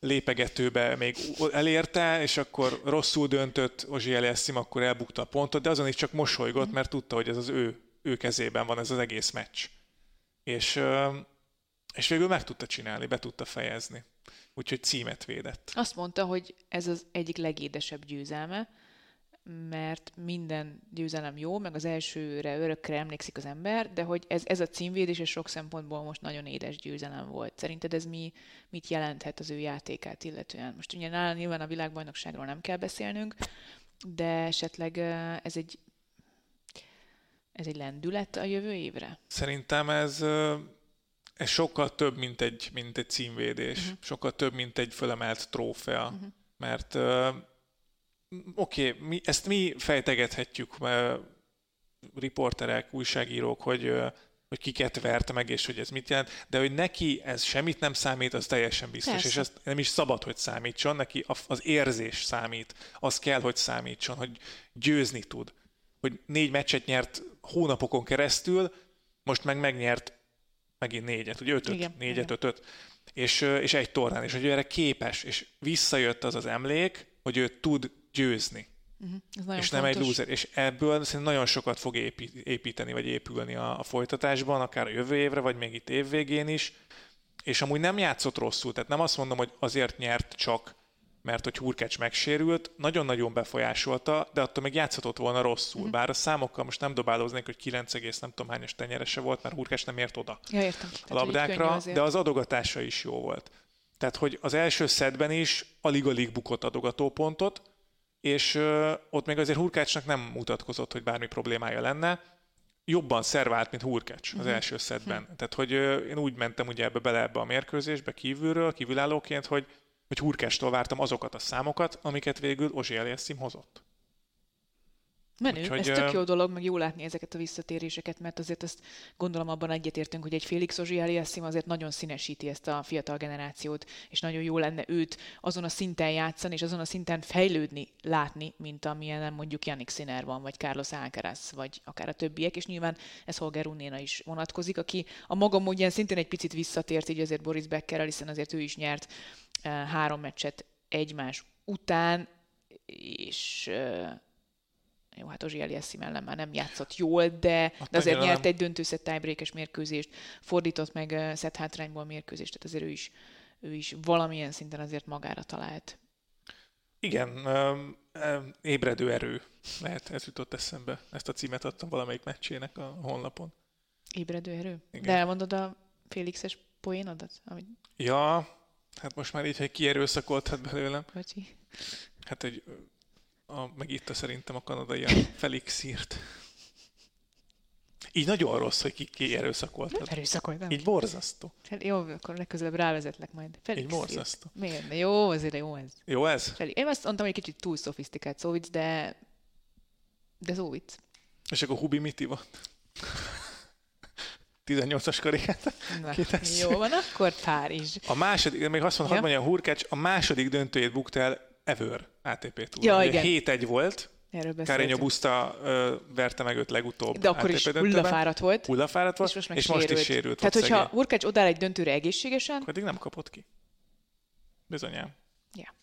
lépegetőbe még elérte, és akkor rosszul döntött Ozsi Eliassim, akkor elbukta a pontot, de azon is csak mosolygott, mert tudta, hogy ez az ő, ő kezében van ez az egész meccs. És, és végül meg tudta csinálni, be tudta fejezni. Úgyhogy címet védett. Azt mondta, hogy ez az egyik legédesebb győzelme, mert minden győzelem jó, meg az elsőre örökre emlékszik az ember, de hogy ez, ez a címvédés és sok szempontból most nagyon édes győzelem volt. Szerinted ez mi, mit jelenthet az ő játékát illetően? Most ugye nála nyilván a világbajnokságról nem kell beszélnünk, de esetleg ez egy ez egy lendület a jövő évre? Szerintem ez, ez sokkal több, mint egy, mint egy címvédés. Uh-huh. Sokkal több, mint egy fölemelt trófea. Uh-huh. Mert oké, okay, mi, ezt mi fejtegethetjük, mert riporterek, újságírók, hogy, hogy kiket vert meg, és hogy ez mit jelent, de hogy neki ez semmit nem számít, az teljesen biztos, Persze. és ezt nem is szabad, hogy számítson, neki az érzés számít, az kell, hogy számítson, hogy győzni tud. Hogy négy meccset nyert hónapokon keresztül, most meg megnyert megint négyet, ugye ötöt, igen, négyet, igen. ötöt, és, és egy tornán, és hogy erre képes, és visszajött az az emlék, hogy ő tud győzni. Uh-huh. És nem egy loser. És ebből szerintem nagyon sokat fog építeni, vagy épülni a, a folytatásban, akár a jövő évre, vagy még itt évvégén is. És amúgy nem játszott rosszul, tehát nem azt mondom, hogy azért nyert csak, mert hogy Hurkecs megsérült, nagyon-nagyon befolyásolta, de attól még játszhatott volna rosszul. Uh-huh. Bár a számokkal most nem dobálóznék, hogy 9, nem tudom hányos tenyerese volt, mert Hurkecs nem ért oda ja, értem. a labdákra, de az adogatása is jó volt. Tehát, hogy az első szedben is alig-alig bukott adogatópontot, és ott még azért Hurkácsnak nem mutatkozott, hogy bármi problémája lenne. Jobban szervált, mint Hurkács az uh-huh. első szedben. Uh-huh. Tehát, hogy én úgy mentem ugye ebbe bele ebbe a mérkőzésbe kívülről, kívülállóként, hogy, hogy Hurkástól vártam azokat a számokat, amiket végül Ozsi Eliassim hozott. Menő, Úgyhogy, ez tök jó dolog, meg jó látni ezeket a visszatéréseket, mert azért ezt gondolom abban egyetértünk, hogy egy Félix Ozsiáliasszim azért nagyon színesíti ezt a fiatal generációt, és nagyon jó lenne őt azon a szinten játszani, és azon a szinten fejlődni, látni, mint amilyen mondjuk Janik Sinner van, vagy Carlos Alcaraz, vagy akár a többiek, és nyilván ez Holger Unéna is vonatkozik, aki a maga módján szintén egy picit visszatért, így azért Boris Beckerrel, hiszen azért ő is nyert három meccset egymás után, és jó, hát Ozsi Eliassim ellen már nem játszott jól, de, hát de azért nyert nem. egy döntőszett tiebreakes mérkőzést, fordított meg szett hátrányból mérkőzést, tehát azért ő is, ő is valamilyen szinten azért magára talált. Igen, ébredő erő lehet, ez jutott eszembe. Ezt a címet adtam valamelyik meccsének a honlapon. Ébredő erő? Igen. De elmondod a Félixes poénodat? Amit... Ja, hát most már így, hogy kierőszakoltad belőlem. Bocsi. Hát, hogy a, meg itt a szerintem a kanadai a Felix írt. Így nagyon rossz, hogy ki, ki erőszakoltad. Nem erőszakoltam. Így borzasztó. Hát jó, akkor legközelebb rávezetlek majd. Felix Így borzasztó. Írt. Miért? Jó, azért jó ez. Jó ez? Felix. Én azt mondtam, hogy egy kicsit túl szofisztikált szóvic, de de szóvic. És akkor Hubi mit ivott? 18-as karikát. jó van, akkor Párizs. A második, még azt mondom, ja. hogy a Hurkács a második döntőjét bukta el ever ATP túl. Ja, igen. 7-1 volt. Carreño Busta ö, verte meg őt legutóbb. De akkor is hullafáradt volt. Hullafáradt volt, és most, és most is sérült. Tehát, hogyha Hurkács odáll egy döntőre egészségesen... Addig nem kapott ki. Bizonyám. Ja.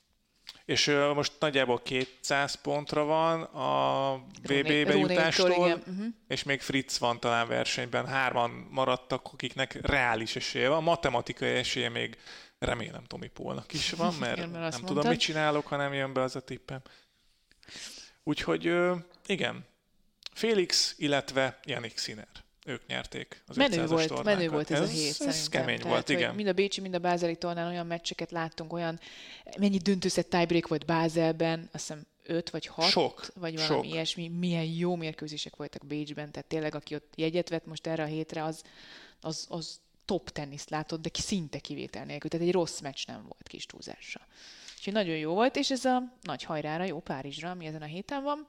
És ö, most nagyjából 200 pontra van a VB bejutástól, uh-huh. és még Fritz van talán versenyben. Hárman maradtak, akiknek reális esélye van. Matematikai esélye még Remélem Tomi Pólnak is van, mert igen, mert nem mondtad. tudom, mit csinálok, ha nem jön be az a tippem. Úgyhogy igen, Félix, illetve Janik Sziner. Ők nyerték az menő volt, tornákat. menő volt ez, ez a hét Ez kemény Tehát, volt, igen. Mind a Bécsi, mind a Bázeli tornán olyan meccseket láttunk, olyan, mennyi döntőszett tiebreak volt Bázelben, azt hiszem öt vagy hat, Sok, vagy valami sok. ilyesmi. Milyen jó mérkőzések voltak Bécsben, tehát tényleg, aki ott jegyet vett most erre a hétre, az, az, az top teniszt látott, de szinte kivétel nélkül. Tehát egy rossz meccs nem volt kis túlzással. Úgyhogy nagyon jó volt, és ez a nagy hajrára, jó Párizsra, ami ezen a héten van.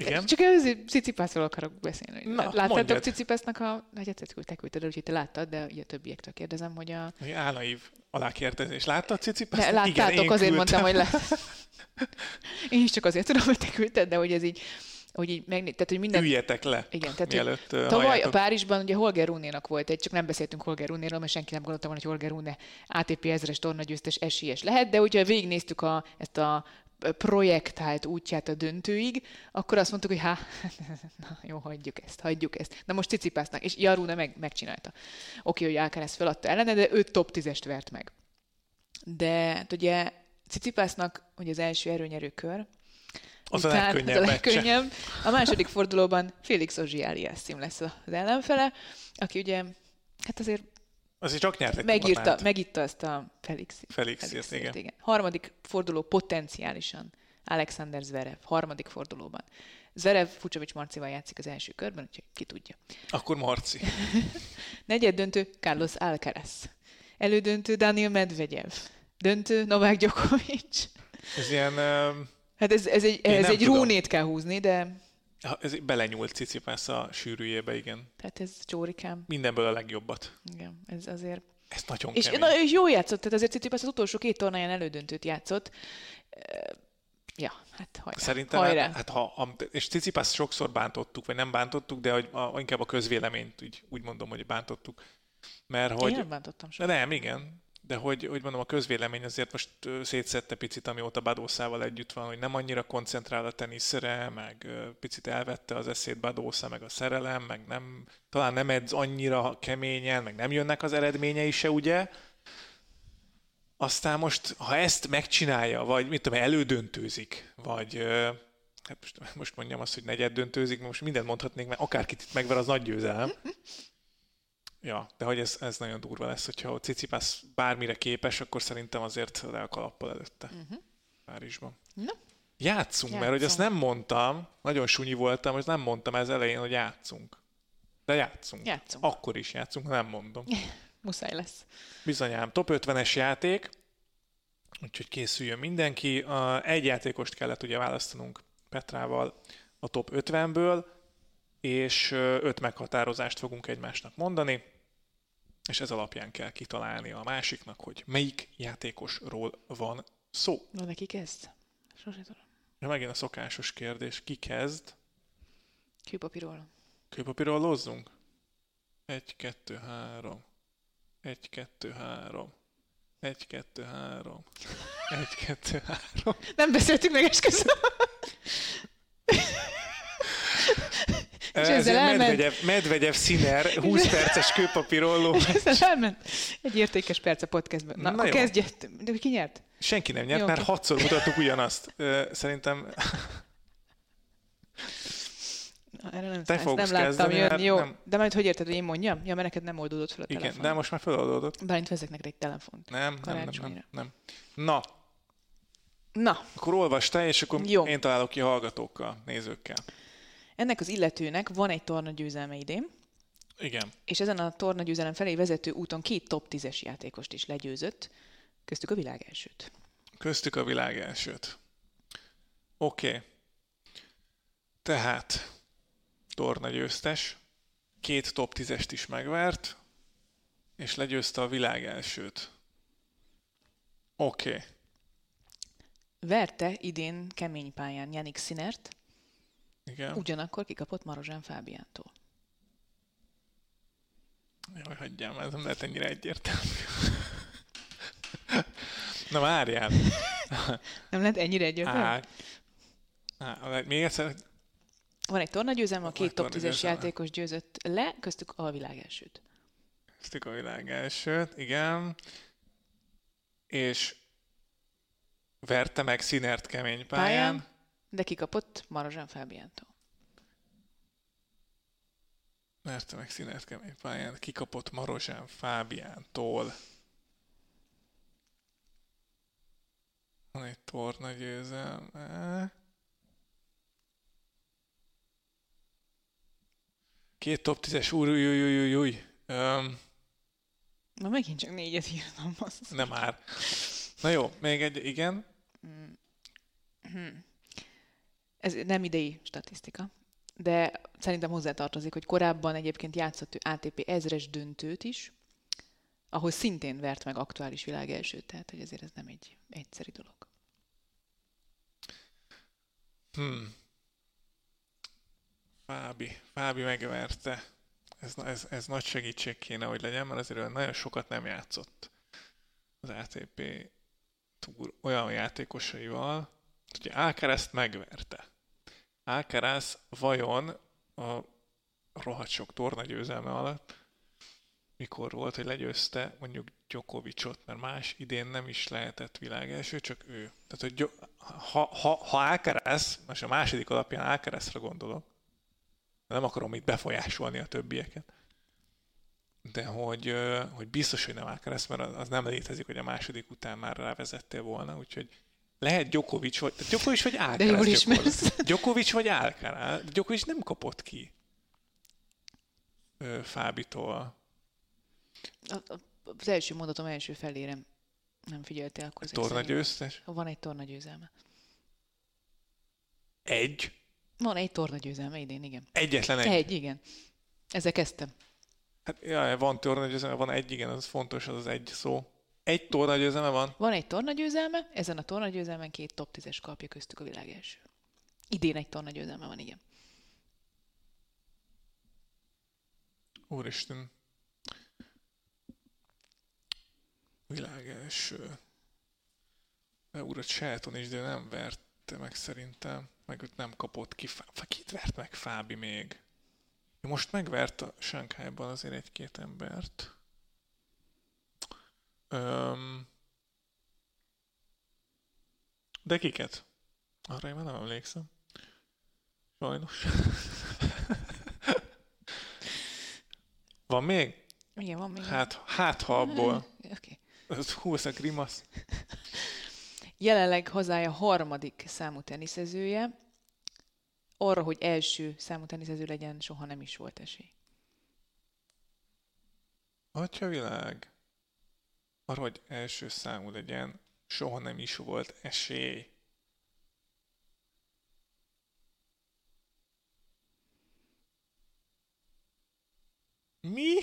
Igen. Csak azért Cicipászról akarok beszélni. Na, Láttátok. Cicipásznak a... Hát egyszer te küldted, úgyhogy te láttad, de ugye a többiektől kérdezem, hogy a... Álnaív alákérdezés. Láttad Cicipász? Ne, láttátok, Igen, azért küldtem. mondtam, hogy lát. Én is csak azért tudom, hogy te küldted, de hogy ez így, hogy így megné... Tehát, hogy minden... Üljetek le, Igen, tehát, mielőtt ö, Tavaly a halljátok. Párizsban ugye Holger Runénak volt egy, csak nem beszéltünk Holger Runéről, mert senki nem gondolta volna, hogy Holger Rune ATP ezres tornagyőztes esélyes lehet, de ugye végignéztük a, ezt a projektált útját a döntőig, akkor azt mondtuk, hogy hát, na, jó, hagyjuk ezt, hagyjuk ezt. Na most Cicipásznak, és Jaruna meg, megcsinálta. Oké, hogy Alcaraz feladta ellene, de ő top 10-est vert meg. De hát ugye Cicipásznak ugye az első erőnyerő kör, Az a után- legkönnyebb az a legkönnyebb. A második fordulóban Félix Ozsiáliászim lesz az ellenfele, aki ugye, hát azért Azért csak nyert megírta, megitta ezt a Felix. Felixért, igen. igen. Harmadik forduló potenciálisan Alexander Zverev, harmadik fordulóban. Zverev Fucsovics Marcival játszik az első körben, úgyhogy ki tudja. Akkor Marci. Negyed döntő Carlos Alcaraz. Elődöntő Daniel Medvegyev. Döntő Novák Djokovic. Ez ilyen... ö, Hát ez, ez egy, Én ez egy tudom. rúnét kell húzni, de Ez belenyúlt Cicipász a sűrűjébe, igen. tehát ez csórikám. Mindenből a legjobbat. Igen, ez azért Ez nagyon És, kemény. na, és jó játszott, tehát azért Tsitsipas az utolsó két tornáján elődöntőt játszott. Ja, hát hajrá. Szerintem, hajrá. hát, ha, ha, és Cicipász sokszor bántottuk, vagy nem bántottuk, de hogy a, inkább a közvéleményt úgy, úgy mondom, hogy bántottuk. Mert Én hogy... nem bántottam soha. nem, igen. De hogy, hogy mondom, a közvélemény azért most szétszette picit, amióta Badószával együtt van, hogy nem annyira koncentrál a teniszre, meg picit elvette az eszét Badósza, meg a szerelem, meg nem, talán nem edz annyira keményen, meg nem jönnek az eredményei se, ugye? Aztán most, ha ezt megcsinálja, vagy mit tudom, elődöntőzik, vagy hát most, most mondjam azt, hogy negyed döntőzik, most mindent mondhatnék, mert akárkit itt megver, az nagy győzelem. Ja, de hogy ez, ez nagyon durva lesz, hogyha a Cicipász bármire képes, akkor szerintem azért le a kalappal előtte. Uh-huh. Párizsban. Na. Játszunk, mert hogy azt Játszunk. nem mondtam, nagyon sunyi voltam, hogy nem mondtam ez elején, hogy játszunk. De játszunk. Játszunk. Akkor is játszunk, ha nem mondom. Muszáj lesz. Bizonyám, top 50-es játék, úgyhogy készüljön mindenki. Egy játékost kellett ugye választanunk Petrával a top 50-ből, és öt meghatározást fogunk egymásnak mondani, és ez alapján kell kitalálni a másiknak, hogy melyik játékosról van szó. Na, neki kezd? Sose tudom. Ja, megint a szokásos kérdés, ki kezd? Kőpapíról. Kőpapírról lozzunk? Egy, kettő, három. Egy, kettő, három. Egy, kettő, három. Egy, kettő, három. Nem beszéltünk meg esküszöm. Ez ezzel elment. Medvegyev, Medvegyev színer, 20 perces kőpapírolló. Ezzel elment. Egy értékes perc a podcastben. Na, Na kezdje. De ki nyert? Senki nem nyert, Jó, mert oké. hatszor mutattuk ugyanazt. Szerintem Na, erre nem, Te ezt fogsz nem láttam kezdeni, jönni. Jó, nem. de majd hogy érted, hogy én mondjam? Ja, mert neked nem oldódott fel a igen, telefon. de most már feloldódott. Bálint vezek neked egy telefont. Nem, nem, nem, nem, nem. Na, Na, akkor olvasd te, és akkor Jó. én találok ki hallgatókkal, nézőkkel. Ennek az illetőnek van egy torna győzelme idén, Igen. és ezen a torna győzelem felé vezető úton két top 10-es játékost is legyőzött, köztük a világ elsőt. Köztük a világ elsőt. Oké. Okay. Tehát torna győztes, két top 10-est is megvert, és legyőzte a világ elsőt. Oké. Okay. Verte idén kemény pályán Janik Sinert, Igen. ugyanakkor kikapott Marozsán Fábiántól. Jaj, hagyjál, ez nem lehet ennyire egyértelmű. Na várjál. Nem lehet ennyire egyértelmű? Á, á, még egyszer, Van egy tornagyőzelme, a két top 10-es tornagyőzelme. játékos győzött le, köztük a világ elsőt. Köztük a világ elsőt, igen. És verte meg Sinert kemény pályán. Pályán, de kikapott Marozsán Fábiántól. Verte meg Sinert kemény pályán. Kikapott Marozsán Fábiántól. Van egy torna győzelme. Két top 10-es, új, új, új, új, új, új. Um, Na megint csak négyet írtam. Az. nem már. Na jó, még egy, igen. Ez nem idei statisztika, de szerintem hozzátartozik, hogy korábban egyébként játszott ő ATP ezres döntőt is, ahol szintén vert meg aktuális világ elsőt, tehát hogy ezért ez nem egy egyszerű dolog. Hmm. Fábi. Fábi megverte. Ez, ez, ez nagy segítség kéne, hogy legyen, mert azért nagyon sokat nem játszott az ATP túr olyan játékosaival, hogy Alcaraz megverte. Alcaraz vajon a rohadt sok torna győzelme alatt mikor volt, hogy legyőzte mondjuk Djokovicot, mert más idén nem is lehetett világ első, csak ő. Tehát, hogy ha, ha, ha Alcaraz, most a második alapján Alcarazra gondolok, nem akarom itt befolyásolni a többieket, de hogy, hogy biztos, hogy nem Alcaraz, mert az nem létezik, hogy a második után már rávezettél volna, úgyhogy lehet Djokovic vagy, Djokovic vagy Alcaraz. De jól ismersz. Djokovic vagy Alcaraz. Djokovic nem kapott ki ö, Fábitól. A, a, az első mondatom első felére nem figyeltél, akkor ezek Torna győztes. Van egy torna győzelme. Egy. Van egy torna győzelme idén, igen. Egyetlen egy. Egy, igen. Ezzel kezdtem. Hát, jaj, van tornagyőzelme, van egy, igen, az fontos, az az egy szó. Egy tornagyőzelme van? Van egy tornagyőzelme, ezen a tornagyőzelmen két top 10-es kapja köztük a világ első. Idén egy tornagyőzelme van, igen. Úristen. Világ első. Urat Shelton is, de nem verte meg szerintem. Meg őt nem kapott ki. Kit vert meg Fábi még? Most megvert a Sánkhájban azért egy-két embert. Öm... De kiket? Arra én már nem emlékszem. Sajnos. Van még? Igen, van még. Hát, hát ha abból. Oké. Okay. Ez hú, ez a grimasz. Jelenleg hazája harmadik számú teniszezője. Arra, hogy első számú teniszező legyen, soha nem is volt esély. Atya világ. Arra, hogy első számú legyen, soha nem is volt esély. Mi?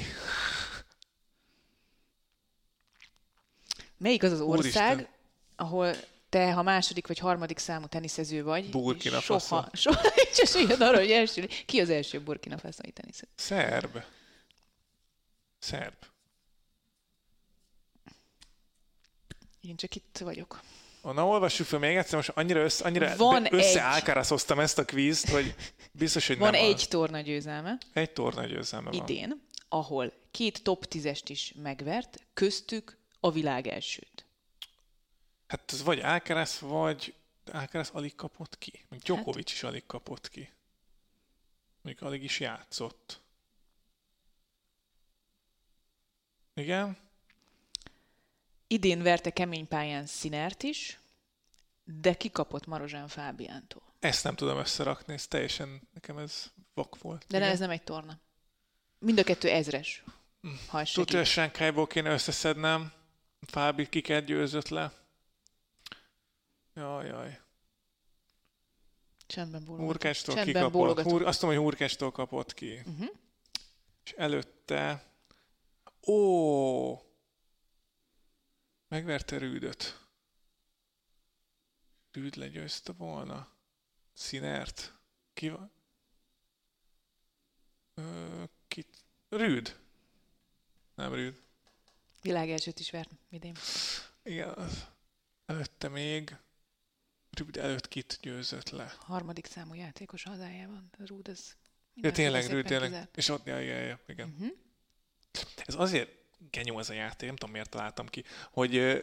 Melyik az az ország, Úristen. ahol te, ha második vagy harmadik számú teniszező vagy, Burkina és Faso. soha, soha nincs esélyed arra, hogy első. Ki az első burkina faszai teniszező? Szerb. Szerb. Én csak itt vagyok. Na, olvassuk fel még egyszer, most annyira, össze, annyira Van összeálkáraszoztam ezt a kvízt, hogy biztos, hogy Van nem egy az. torna győzelme Egy torna győzelme van. idén, ahol két top tízest is megvert, köztük a világ elsőt. Hát ez vagy Alcaraz, vagy Alcaraz alig kapott ki. Még Djokovic is alig kapott ki. Mondjuk alig is játszott. Igen? Idén verte kemény pályán Szinert is, de kikapott Marozsán Fábiántól. Ezt nem tudom összerakni, ez teljesen, nekem ez vak volt. De ne, ez nem egy torna. Mind a kettő ezres. Ha ez. Tudja, hogy Sánkhájból kéne összeszednem. Fábi kiket győzött le. Jaj, jaj. Csendben bólogatok. Hurkástól Csendben kikapott. bólogatok. Hur, azt mondom, hogy Hurkástól kapott ki. Uh-huh. És előtte... Ó! Megverte Rűdöt. Rűd legyőzte volna. Színert. Ki van? Ö, kit? Rűd. Nem Rűd. Világ elsőt is vert idén. Igen, az. Előtte még Rűd előtt kit győzött le. Harmadik számú játékos hazájában. Rúd, ez Ja, mindenféle tényleg, Rűd, tényleg. kizárt. És ott, ja, ja, ja, igen. Uh-huh. Ez azért genyó ez a játék, nem tudom miért találtam ki, hogy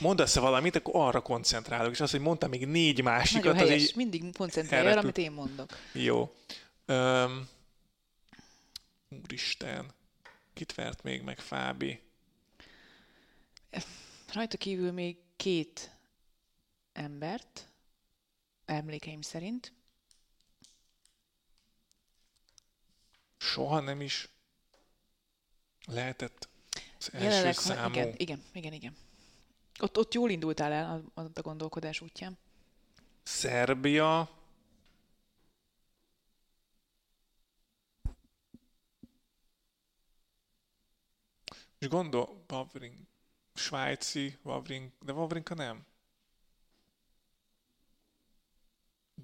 mondasz-e valamit, akkor arra koncentrálok, és az, hogy mondtam még négy másikat, Nagyon az helyes, így mindig koncentrálj arra, amit én mondok. jó. Öm, úristen, kit vert még meg Fábi? Rajta kívül még két embert, emlékeim szerint. Soha nem is lehetett az első Jelenleg, ha, számú. igen, igen, igen, igen. Ott, ott jól indultál el a, a gondolkodás útján. Szerbia, és gondol, Wawring, svájci, Wawring, de Wawrinka nem.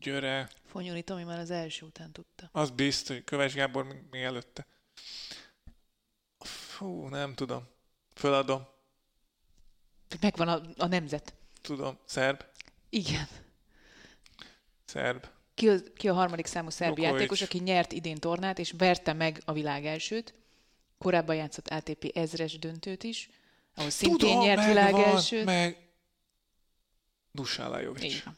Györe, Fonyori Tomi már az első után tudta. az biztos, hogy Köves Gábor még, még előtte. Fú, nem tudom. Föladom. Megvan a, a nemzet. Tudom. Szerb. Igen. Szerb. Ki, az, ki a harmadik számú szerb Djokovic. játékos, aki nyert idén tornát, és verte meg a világ elsőt. Korábban játszott ATP ezres döntőt is, ahol szintén Tudom, nyert világ megvan, elsőt. Meg... Dusan Lajovic. Így van.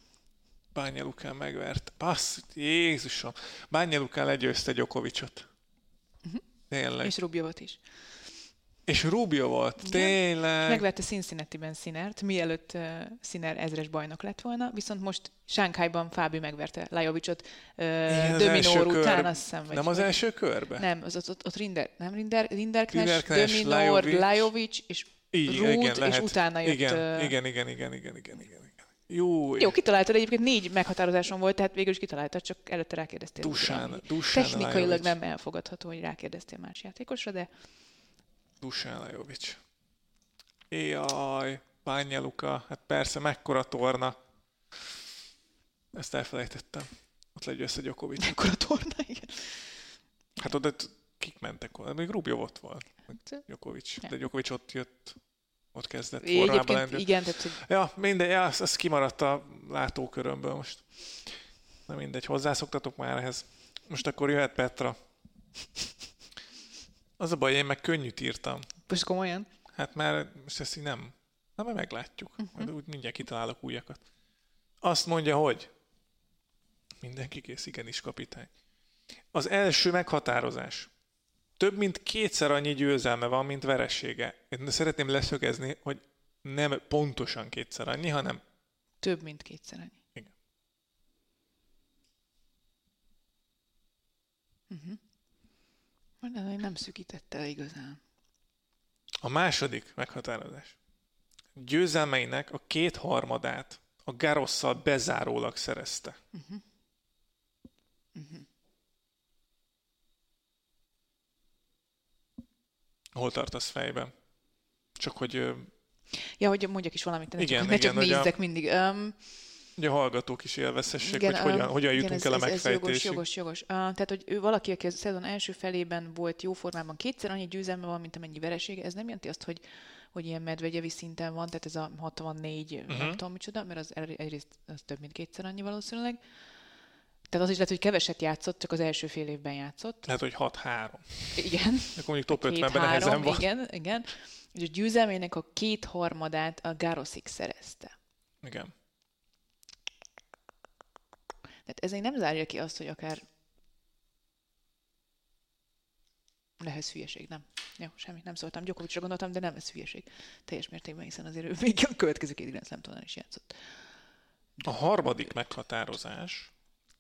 Bánja Lukán megvert. Passz, Jézusom. Bánja Lukán legyőzte Gyokovicsot. Tényleg. Mhm. És És, Rubjovot is. És Rubio volt. Igen. Tényleg. Megverte Cincinnati-ben Sinert, mielőtt uh, Sinner ezres bajnok lett volna, viszont most Sánkhájban Fábi megverte Lajovicot uh, kör- után, azt hiszem. vagy- Nem az vagy- első körbe? Nem, az ott, ott, ott Rinder, nem Rinder, Rinderknecht, Rinderknecht, Dominor, Lajovic. Lajovic, és Így, Ruud, igen, és lehet. utána jött... Igen, ö, igen, igen, igen, igen, igen, igen. Jó, Jó, kitaláltad, egyébként négy meghatározáson volt, tehát végül is kitaláltad, csak előtte rákérdeztél. Dusán. Dusán Technikailag Lajovic. nem elfogadható, hogy rákérdeztél más játékosra, de Dusan Lajovic. Jaj, Bánja Luka, hát persze, mekkora torna. Ezt elfelejtettem. Ott legyőzte Gyokovics. mekkora torna, igen. Hát oda kik mentek volna? Még Rubio ott volt. Hát, Djokovic. Nem. De Djokovic ott jött, ott kezdett Egyébként lendült. igen, tehát hogy Ja, minden, ja, az, az kimaradt a látókörömből most. Na mindegy, hozzászoktatok már ehhez. Majd akkor jöhet Petra. Az a baj, én meg könnyűt írtam. most komolyan. Hát már most ezt így nem. Na, majd meglátjuk. Mhm. Majd úgy mindjárt kitalálok újakat. Azt mondja, hogy mindenki kész, igenis kapitány. Az első meghatározás. Több mint kétszer annyi győzelme van, mint veresége. Én szeretném leszögezni, hogy nem pontosan kétszer annyi, hanem Több, mint kétszer annyi. Igen. Uh-huh. Nem szűkítette le igazán. a második meghatározás. Győzelmeinek a kétharmadát a Garosszal bezárólag szerezte. Hol tartasz fejben? Csak hogy Ja, hogy mondjak is valamit, Igen, csak, ne csak igen, hogy a- nézzek mindig. Um, Ugye a hallgatók is élvezhessék, Igen, hogy hogyan, ö, hogyan igen, jutunk ez, el a ez, ez megfejtésig. jogos, jogos, jogos. Uh, tehát, hogy ő valaki, aki a szezon első felében volt jó formában, kétszer annyi győzelme van, mint amennyi veresége, ez nem jelenti azt, hogy, hogy ilyen medvegyevi szinten van, tehát ez a 64, uh-huh. Mhm. nem tudom micsoda, mert az el- egyrészt az több, mint kétszer annyi valószínűleg. Tehát az is lehet, hogy keveset játszott, csak az első fél évben játszott. Lehet, hogy 6-3. Igen. Akkor mondjuk top 50-ben Két-három, nehezen van. Igen, igen. És a győzelmének a kétharmadát a Garoszik szerezte. Igen. Tehát ez még nem zárja ki azt, hogy akár lehet hülyeség, nem. Jó, semmi, nem szóltam. Gyokovicsra gondoltam, de nem ez hülyeség. Teljes mértékben, hiszen azért ő még a következő két Grand Slam tornán is játszott. A harmadik meghatározás,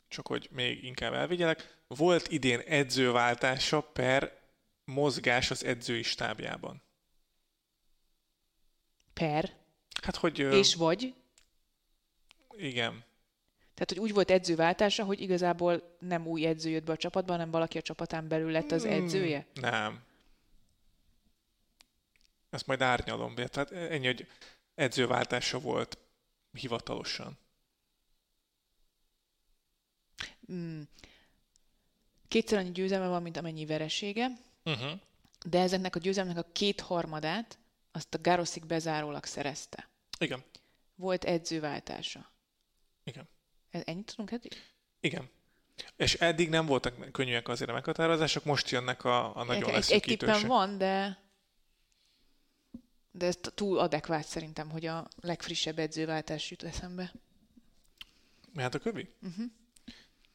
csak hogy még inkább elvigyelek, volt idén edzőváltása per mozgás az edzői stábjában. Per, Hát, hogy... és vagy, Igen. Tehát hogy úgy volt edzőváltása, hogy igazából nem új edző jött be a csapatba, hanem valaki a csapatán belül lett az edzője. Nem. Ezt majd árnyalom. Tehát ennyi, hogy edzőváltása volt hivatalosan. Mm. Kétszer annyi győzelme van, mint amennyi veresége, Uh-huh. de ezeknek a győzelmnek a kétharmadát azt a Garoszik bezárólag szerezte. Igen. Volt edzőváltása. Igen. Ennyit tudunk eddig? Igen. És eddig nem voltak könnyűek azért a meghatározások, most jönnek a, a nagyon egy, egy leszűkítősek. van, de de ez túl adekvát szerintem, hogy a legfrissebb edzőváltás jut eszembe. Hát a kövi? Mhm. Uh-huh.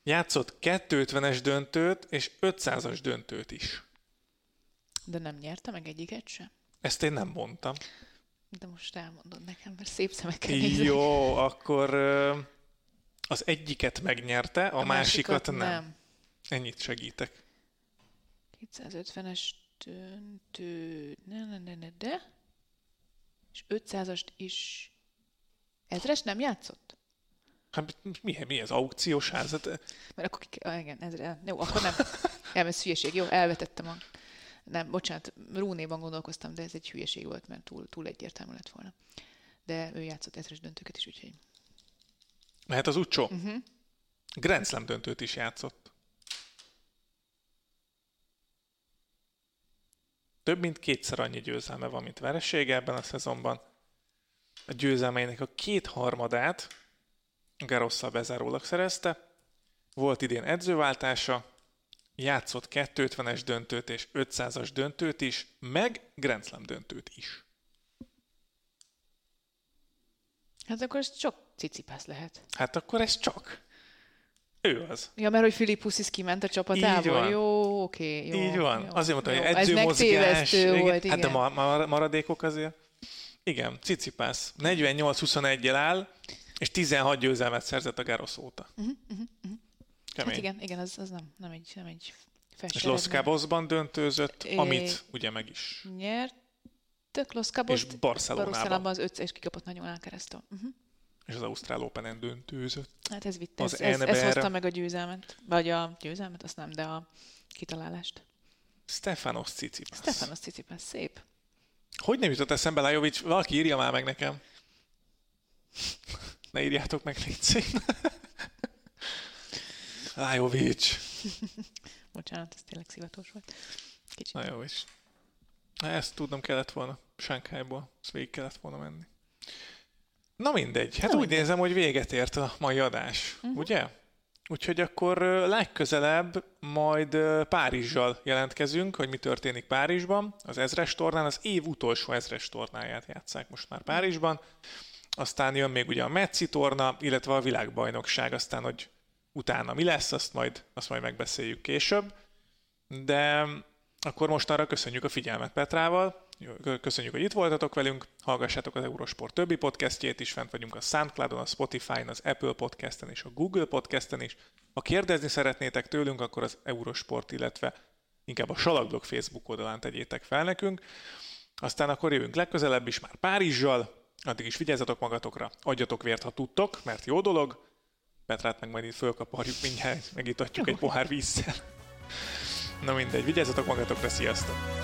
Játszott 250-es döntőt és 500-as döntőt is. De nem nyerte meg egyiket se. Ezt én nem mondtam. De most elmondod nekem, mert szép szemekkel nézek. Jó, akkor ö, az egyiket megnyerte, a, a másikat, másikat nem. nem. Ennyit segítek. 250-es döntő, ne, ne, ne, ne, de, és 500-ast is ezres nem játszott? Hát mi, mi ez, aukciós házat? Mert akkor, ah, igen, ezre, jó, akkor nem. Nem, ez hülyeség, jó, elvetettem a... Nem, bocsánat, Rúnéban gondolkoztam, de ez egy hülyeség volt, mert túl, túl egyértelmű lett volna. De ő játszott ezres döntőket is, úgyhogy... Mehet az Ucsó? Uh-huh. Grand Slam döntőt is játszott. Több mint kétszer annyi győzelme van, mint veresége ebben a szezonban. A győzelmeinek a kétharmadát Garosszal bezárólag szerezte. Volt idén edzőváltása, játszott 250-es döntőt és 500-as döntőt is, meg Grand Slam döntőt is. Hát akkor ez csak cicipász lehet. Hát akkor ez csak. Ő az. Ja, mert hogy Filippusis kiment a csapatából. Jó, oké. jó, Így van. Jó, Azért mondta, hogy edzőmozgás. Ez volt, igen. Hát de ma, ma, maradékok azért. Igen, Cicipász. 48-21-jel áll, és 16 győzelmet szerzett a Garosz óta. Uh-huh, uh-huh, uh-huh. Hát igen, igen, az, az nem, nem egy, nem egy És Los Cabosban döntőzött, é, amit ugye meg is. Nyertök Los Cabos. És Barcelonában. Barcelonában az 5 és kikapott nagyon elkeresztül. Uh-huh. És az Ausztrál Open-en döntőzött. Hát ez vitte, az ez, ez, ez hozta meg a győzelmet. Vagy a győzelmet, azt nem, de a kitalálást. Stefanos Tsitsipas. Stefanos Tsitsipas, szép. Hogy nem jutott eszembe Lajovic? Valaki írja már meg nekem. Ne írjátok meg, légy Lajovic. Bocsánat, ez tényleg szivatos volt. Kicsit. Lajovic. Ezt tudnom kellett volna Sánkhájból. Ezt végig kellett volna menni. Na mindegy. Hát Na úgy mindegy. nézem, hogy véget ért a mai adás. Uh-huh. Ugye? Úgyhogy akkor legközelebb majd Párizsal jelentkezünk, hogy mi történik Párizsban. Az ezres tornán, az év utolsó ezres tornáját játszák most már Párizsban. Aztán jön még ugye a Metzi torna, illetve a világbajnokság, aztán hogy utána mi lesz, azt majd, azt majd megbeszéljük később. De akkor most arra köszönjük a figyelmet Petrával, köszönjük, hogy itt voltatok velünk, hallgassátok az Eurosport többi podcastjét is, fent vagyunk a Soundcloudon, a Spotify-n, az Apple Podcasten és a Google Podcasten is. Ha kérdezni szeretnétek tőlünk, akkor az Eurosport, illetve inkább a Salagblog Facebook oldalán tegyétek fel nekünk. Aztán akkor jövünk legközelebb is már Párizsal, addig is vigyázzatok magatokra, adjatok vért, ha tudtok, mert jó dolog. Petrát meg majd itt fölkaparjuk mindjárt, megitatjuk egy pohár vízzel. Na mindegy, vigyázzatok magatokra, sziasztok!